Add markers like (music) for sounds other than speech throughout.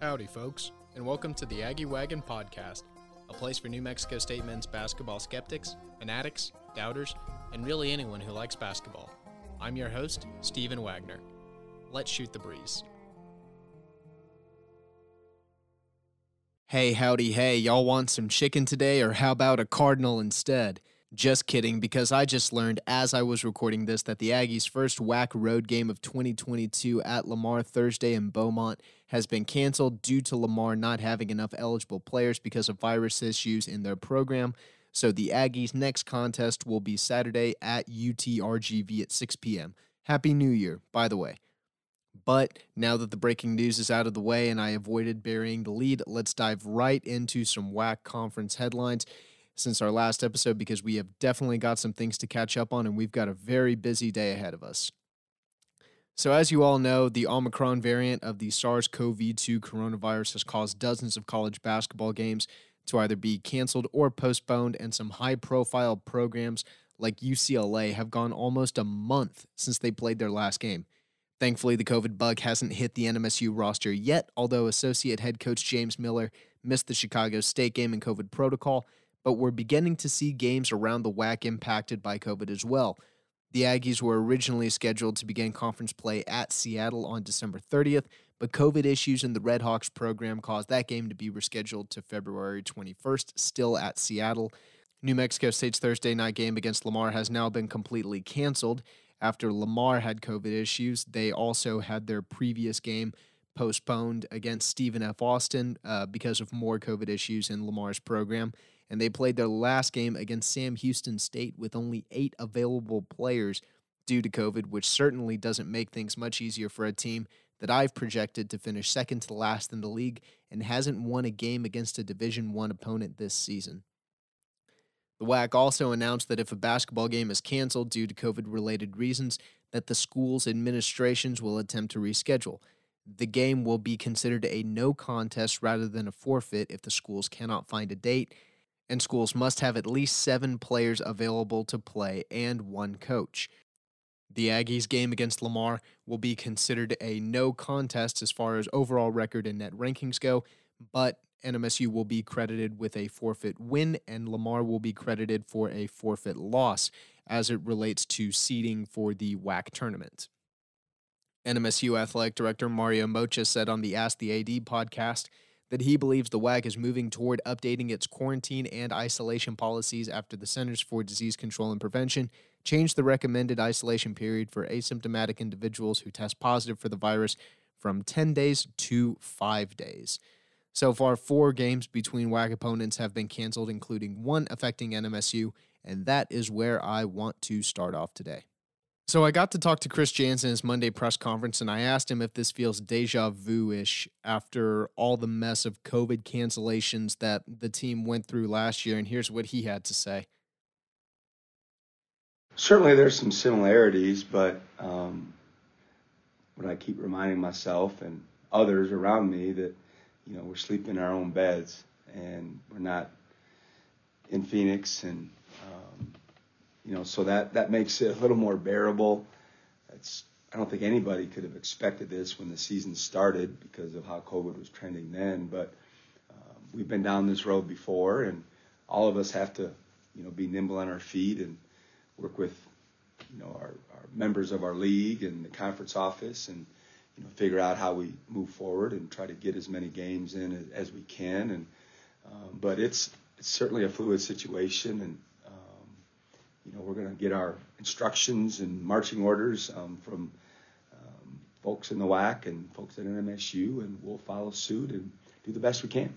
Howdy, folks, and welcome to the Aggie Wagon Podcast, a place for New Mexico State men's basketball skeptics, fanatics, doubters, and really anyone who likes basketball. I'm your host, Stephen Wagner. Let's shoot the breeze. Hey, howdy, hey, y'all want some chicken today, or how about a cardinal instead? Just kidding, because I just learned as I was recording this that the Aggies' first WAC road game of 2022 at Lamar Thursday in Beaumont has been canceled due to Lamar not having enough eligible players because of virus issues in their program. So the Aggies' next contest will be Saturday at UTRGV at 6 p.m. Happy New Year, by the way. But now that the breaking news is out of the way and I avoided burying the lead, let's dive right into some WAC conference headlines since our last episode because we have definitely got some things to catch up on and we've got a very busy day ahead of us. So, as you all know, the Omicron variant of the SARS CoV 2 coronavirus has caused dozens of college basketball games to either be canceled or postponed, and some high profile programs like UCLA have gone almost a month since they played their last game. Thankfully, the COVID bug hasn't hit the NMSU roster yet, although associate head coach James Miller missed the Chicago State game in COVID protocol but we're beginning to see games around the WAC impacted by COVID as well. The Aggies were originally scheduled to begin conference play at Seattle on December 30th, but COVID issues in the Redhawks program caused that game to be rescheduled to February 21st, still at Seattle. New Mexico State's Thursday night game against Lamar has now been completely canceled. After Lamar had COVID issues, they also had their previous game postponed against Stephen F. Austin uh, because of more COVID issues in Lamar's program and they played their last game against Sam Houston State with only eight available players due to COVID, which certainly doesn't make things much easier for a team that I've projected to finish second to last in the league and hasn't won a game against a Division One opponent this season. The WAC also announced that if a basketball game is canceled due to COVID related reasons, that the school's administrations will attempt to reschedule. The game will be considered a no contest rather than a forfeit if the schools cannot find a date, and schools must have at least seven players available to play and one coach. The Aggies game against Lamar will be considered a no contest as far as overall record and net rankings go, but NMSU will be credited with a forfeit win and Lamar will be credited for a forfeit loss as it relates to seeding for the WAC tournament. NMSU Athletic Director Mario Moccia said on the Ask the AD podcast that he believes the WAC is moving toward updating its quarantine and isolation policies after the Centers for Disease Control and Prevention changed the recommended isolation period for asymptomatic individuals who test positive for the virus from 10 days to 5 days. So far, four games between WAC opponents have been canceled, including one affecting NMSU, and that is where I want to start off today. So I got to talk to Chris Jans in his Monday press conference, and I asked him if this feels deja vu ish after all the mess of COVID cancellations that the team went through last year. And here's what he had to say. Certainly, there's some similarities, but um, what I keep reminding myself and others around me that you know we're sleeping in our own beds and we're not in Phoenix and you know, so that that makes it a little more bearable. It's I don't think anybody could have expected this when the season started because of how COVID was trending then. But um, we've been down this road before, and all of us have to, you know, be nimble on our feet and work with, you know, our, our members of our league and the conference office, and you know, figure out how we move forward and try to get as many games in as, as we can. And um, but it's it's certainly a fluid situation, and you know, we're going to get our instructions and marching orders um, from um, folks in the WAC and folks at NMSU, and we'll follow suit and do the best we can.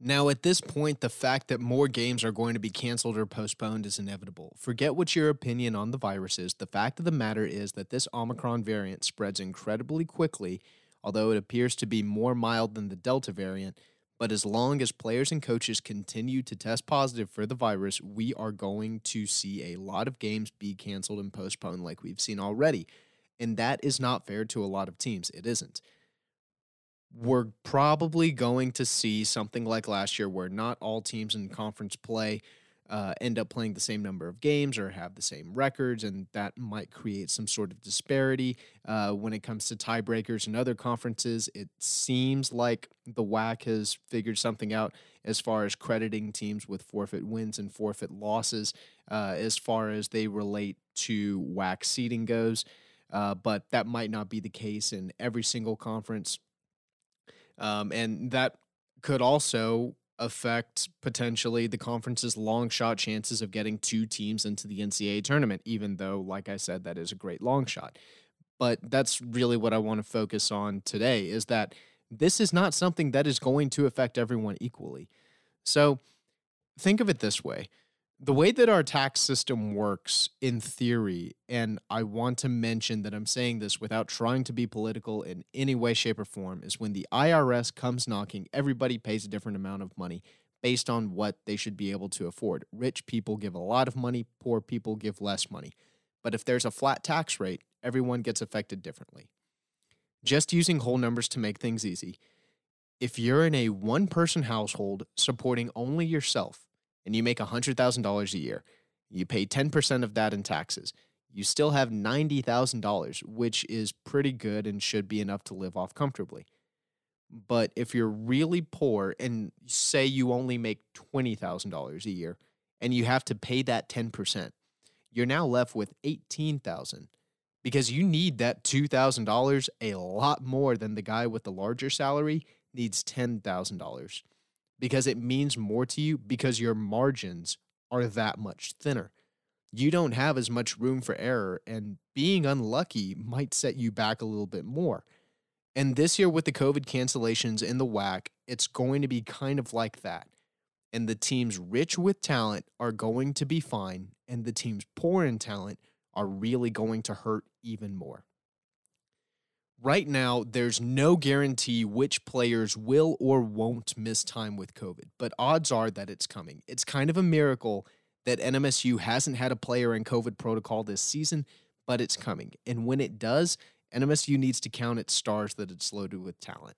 Now, at this point, the fact that more games are going to be canceled or postponed is inevitable. Forget what your opinion on the virus is. The fact of the matter is that this Omicron variant spreads incredibly quickly, although it appears to be more mild than the Delta variant. But as long as players and coaches continue to test positive for the virus, we are going to see a lot of games be canceled and postponed like we've seen already. And that is not fair to a lot of teams. It isn't. We're probably going to see something like last year where not all teams in conference play uh, end up playing the same number of games or have the same records, and that might create some sort of disparity uh, when it comes to tiebreakers and other conferences. It seems like the WAC has figured something out as far as crediting teams with forfeit wins and forfeit losses uh, as far as they relate to WAC seeding goes. Uh, but that might not be the case in every single conference. Um, and that could also affect potentially the conference's long shot chances of getting two teams into the NCAA tournament, even though, like I said, that is a great long shot. But that's really what I want to focus on today is that this is not something that is going to affect everyone equally. So think of it this way the way that our tax system works in theory, and I want to mention that I'm saying this without trying to be political in any way, shape, or form, is when the IRS comes knocking, everybody pays a different amount of money based on what they should be able to afford. Rich people give a lot of money, poor people give less money. But if there's a flat tax rate, everyone gets affected differently. Just using whole numbers to make things easy, if you're in a one person household supporting only yourself, and you make $100,000 a year, you pay 10% of that in taxes, you still have $90,000, which is pretty good and should be enough to live off comfortably. But if you're really poor and say you only make $20,000 a year and you have to pay that 10%, you're now left with 18,000 because you need that $2,000 a lot more than the guy with the larger salary needs $10,000 because it means more to you because your margins are that much thinner. You don't have as much room for error, and being unlucky might set you back a little bit more. And this year, with the COVID cancellations in the WAC, it's going to be kind of like that. And the teams rich with talent are going to be fine, and the teams poor in talent are really going to hurt even more right now, there's no guarantee which players will or won't miss time with COVID, but odds are that it's coming. It's kind of a miracle that NMSU hasn't had a player in COVID protocol this season, but it's coming. And when it does, NMSU needs to count its stars that it's loaded with talent.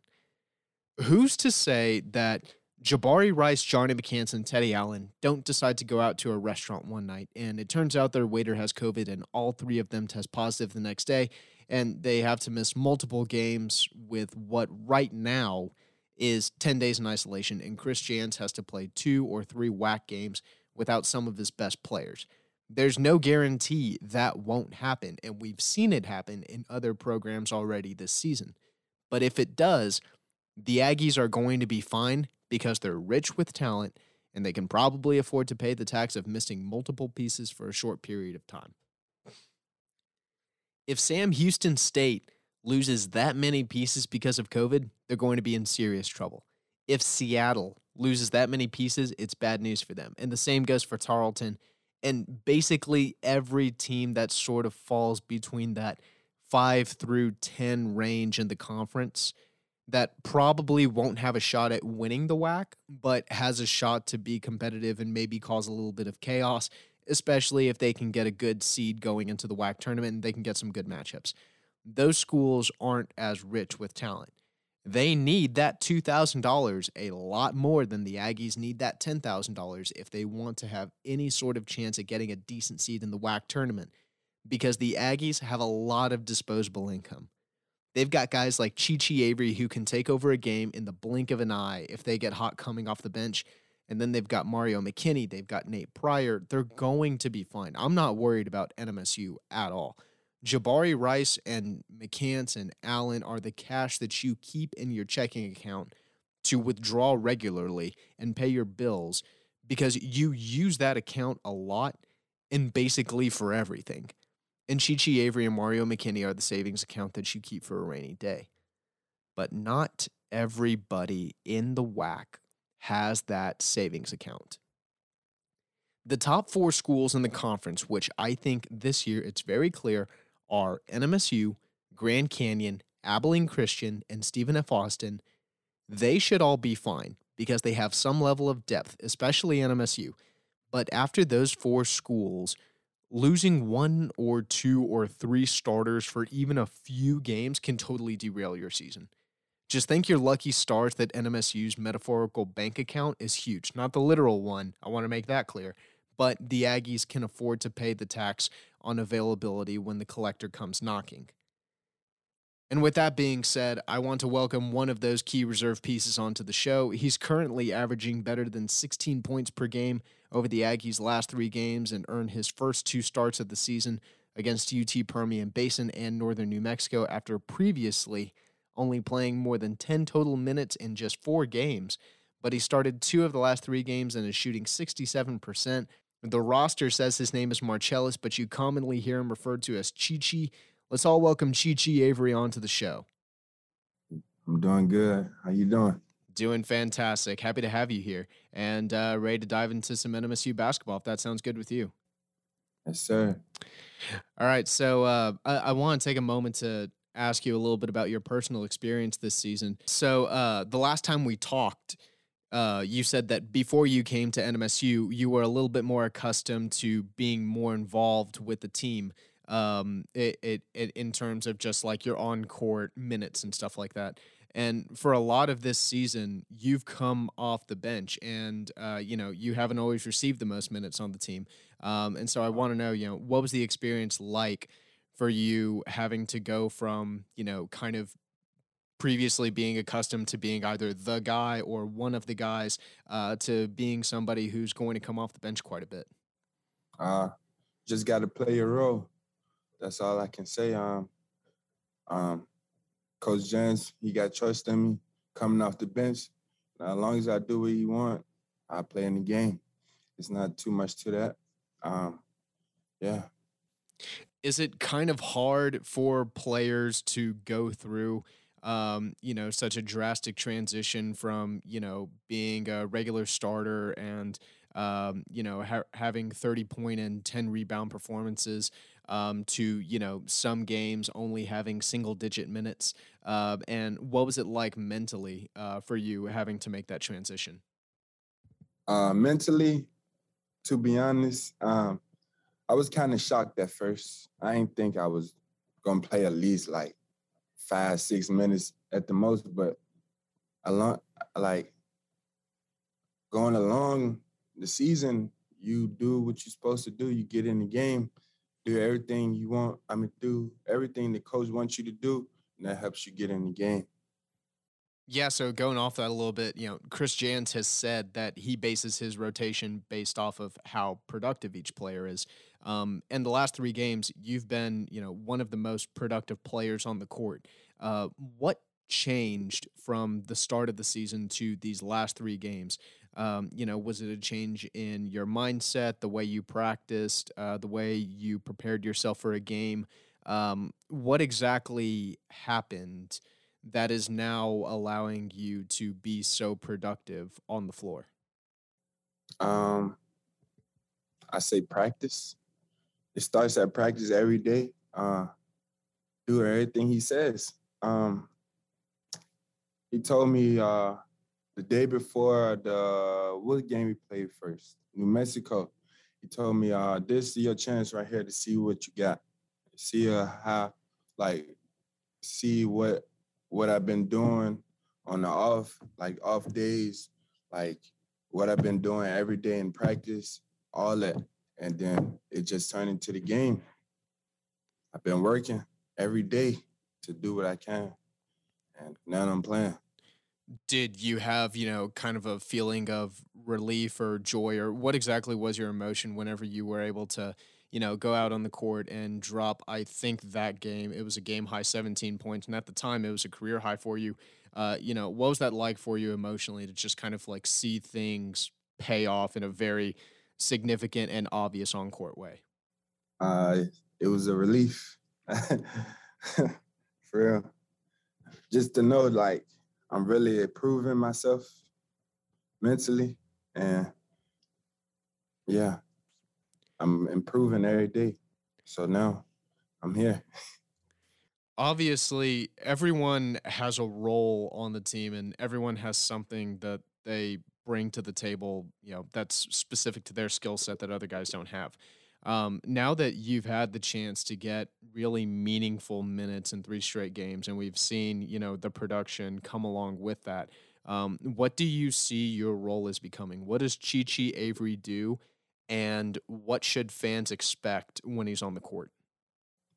Who's to say that Jabari Rice, Johnny McCants, and Teddy Allen don't decide to go out to a restaurant one night, and it turns out their waiter has COVID, and all three of them test positive the next day, and they have to miss multiple games with what right now is 10 days in isolation, and Chris Jans has to play two or three WAC games without some of his best players. There's no guarantee that won't happen, and we've seen it happen in other programs already this season. But if it does, the Aggies are going to be fine because they're rich with talent and they can probably afford to pay the tax of missing multiple pieces for a short period of time. If Sam Houston State loses that many pieces because of COVID, they're going to be in serious trouble. If Seattle loses that many pieces, it's bad news for them. And the same goes for Tarleton and basically every team that sort of falls between that 5 through 10 range in the conference that probably won't have a shot at winning the WAC, but has a shot to be competitive and maybe cause a little bit of chaos especially if they can get a good seed going into the WAC tournament and they can get some good matchups. Those schools aren't as rich with talent. They need that $2,000 a lot more than the Aggies need that $10,000 if they want to have any sort of chance at getting a decent seed in the WAC tournament because the Aggies have a lot of disposable income. They've got guys like Chi Chi Avery who can take over a game in the blink of an eye if they get hot coming off the bench and then they've got Mario McKinney, they've got Nate Pryor. They're going to be fine. I'm not worried about NMSU at all. Jabari Rice and McCants and Allen are the cash that you keep in your checking account to withdraw regularly and pay your bills because you use that account a lot and basically for everything. And Chi Chi Avery and Mario McKinney are the savings account that you keep for a rainy day. But not everybody in the WAC has that savings account. The top four schools in the conference, which I think this year it's very clear, are NMSU, Grand Canyon, Abilene Christian, and Stephen F. Austin. They should all be fine because they have some level of depth, especially NMSU. But after those four schools, losing one or two or three starters for even a few games can totally derail your season. Just think your lucky stars that NMSU's metaphorical bank account is huge. Not the literal one, I want to make that clear, but the Aggies can afford to pay the tax on availability when the collector comes knocking. And with that being said, I want to welcome one of those key reserve pieces onto the show. He's currently averaging better than 16 points per game over the Aggies' last three games and earned his first two starts of the season against UT Permian Basin and Northern New Mexico after previously only playing more than 10 total minutes in just four games. But he started two of the last three games and is shooting 67%. The roster says his name is Marcellus, but you commonly hear him referred to as Chi Chi. Let's all welcome Chi Chi Avery onto the show. I'm doing good. How you doing? Doing fantastic. Happy to have you here and uh, ready to dive into some NMSU basketball if that sounds good with you. Yes, sir. All right. So uh, I, I want to take a moment to ask you a little bit about your personal experience this season. So uh, the last time we talked, uh, you said that before you came to NMSU, you were a little bit more accustomed to being more involved with the team um, it, it, it in terms of just like your on court minutes and stuff like that. And for a lot of this season, you've come off the bench, and uh, you know you haven't always received the most minutes on the team. Um, and so I want to know, you know, what was the experience like for you having to go from you know kind of previously being accustomed to being either the guy or one of the guys uh, to being somebody who's going to come off the bench quite a bit? Uh, just got to play your role that's all I can say. Um, um, Coach Jans, he got trust in me coming off the bench. Now, as long as I do what he want, I play in the game. It's not too much to that. Um, yeah. Is it kind of hard for players to go through, um, you know, such a drastic transition from, you know, being a regular starter and, um, you know, ha- having 30 point and 10 rebound performances um, to you know some games only having single digit minutes uh, and what was it like mentally uh, for you having to make that transition? Uh, mentally to be honest um, i was kind of shocked at first. I didn't think i was gonna play at least like five six minutes at the most but along like going along the season you do what you're supposed to do you get in the game do everything you want. I mean, do everything the coach wants you to do, and that helps you get in the game. Yeah, so going off that a little bit, you know, Chris Jans has said that he bases his rotation based off of how productive each player is. Um, and the last three games, you've been, you know, one of the most productive players on the court. Uh, what changed from the start of the season to these last three games? Um, you know, was it a change in your mindset, the way you practiced, uh, the way you prepared yourself for a game? Um, what exactly happened that is now allowing you to be so productive on the floor? Um, I say practice. It starts at practice every day. Uh, do everything he says. Um, he told me uh, the day before the what game we played first, New Mexico. He told me, uh, this is your chance right here to see what you got. See uh, how like see what what I've been doing on the off, like off days, like what I've been doing every day in practice, all that. And then it just turned into the game. I've been working every day to do what I can. And now I'm playing did you have you know kind of a feeling of relief or joy or what exactly was your emotion whenever you were able to you know go out on the court and drop i think that game? It was a game high 17 points and at the time it was a career high for you. Uh, you know what was that like for you emotionally to just kind of like see things pay off in a very significant and obvious on court way? Uh, it was a relief. (laughs) For real. Just to know like I'm really improving myself mentally, and yeah, I'm improving every day. So now I'm here. Obviously, everyone has a role on the team, and everyone has something that they bring to the table. You know, that's specific to their skill set that other guys don't have. Um, now that you've had the chance to get really meaningful minutes in three straight games, and we've seen you know the production come along with that, um, what do you see your role as becoming? What does Chi Chi Avery do, And what should fans expect when he's on the court?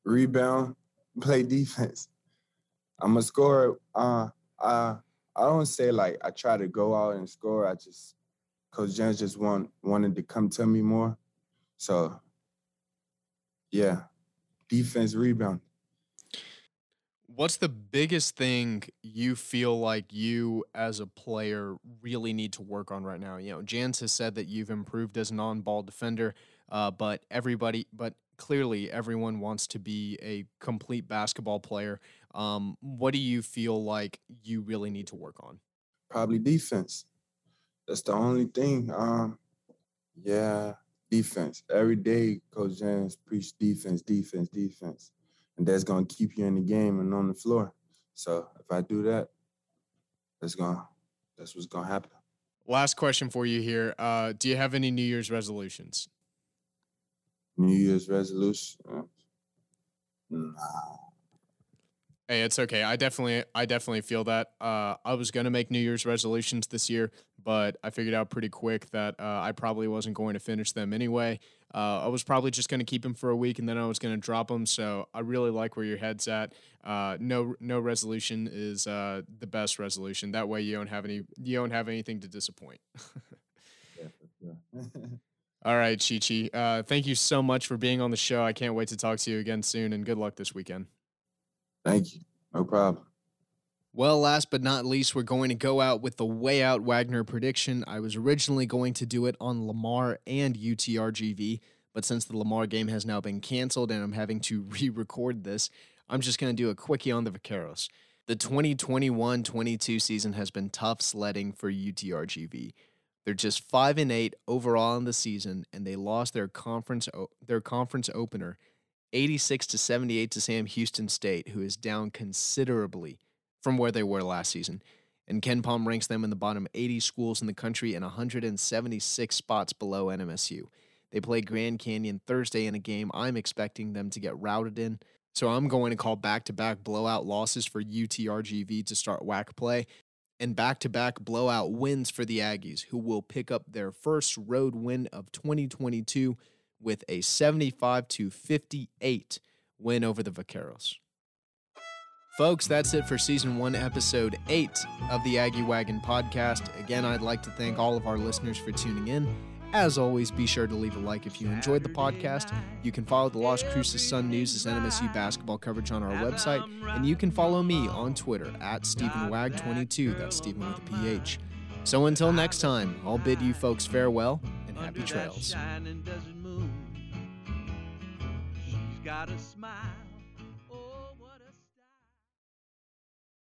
Rebound, play defense. I'm a scorer. Uh, I I don't say like I try to go out and score. I just Coach Jans just want wanted to come to me more. So yeah, defense rebound. What's the biggest thing you feel like you as a player really need to work on right now? You know, Jans has said that you've improved as a non-ball defender, uh, but everybody, but clearly everyone wants to be a complete basketball player. Um, what do you feel like you really need to work on? Probably defense. That's the only thing. Um, yeah, defense. Every day, Coach Jans preach defense, defense, defense and that's gonna keep you in the game and on the floor. So if I do that, that's gonna that's what's gonna happen. Last question for you here. Uh, do you have any New Year's resolutions? New Year's resolution? Nah. Hey, it's okay. I definitely, I definitely feel that. Uh, I was gonna make New Year's resolutions this year, but I figured out pretty quick that uh, I probably wasn't going to finish them anyway. Uh, I was probably just gonna keep them for a week and then I was gonna drop them. So I really like where your head's at. Uh, no, no resolution is uh, the best resolution. That way you don't have any, you don't have anything to disappoint. (laughs) (laughs) All right, Chi Chi. Uh, thank you so much for being on the show. I can't wait to talk to you again soon, and good luck this weekend. Thank you. No problem. Well, last but not least, we're going to go out with the way out Wagner prediction. I was originally going to do it on Lamar and UTRGV, but since the Lamar game has now been canceled and I'm having to (laughs) re record this, I'm just going to do a quickie on the Vaqueros. The 2021 22 season has been tough sledding for UTRGV. They're just 5 and 8 overall in the season and they lost their conference their conference opener 86 to 78 to Sam Houston State, who is down considerably from where they were last season. And KenPom ranks them in the bottom 80 schools in the country and 176 spots below NMSU. They play Grand Canyon Thursday in a game I'm expecting them to get routed in. So I'm going to call back to back blowout losses for UTRGV to start WAC play and back to back blowout wins for the Aggies, who will pick up their first road win of 2022 with a 75 to 58 win over the Vaqueros. Folks, that's it for season one, episode eight of the Aggie Wagon podcast. Again, I'd like to thank all of our listeners for tuning in. As always, be sure to leave a like if you enjoyed the podcast. You can follow the Las Cruces Sun News' NMSU basketball coverage on our website, and you can follow me on Twitter at StephenWag22. That's Stephen with a PH. So until next time, I'll bid you folks farewell and happy trails got a smile.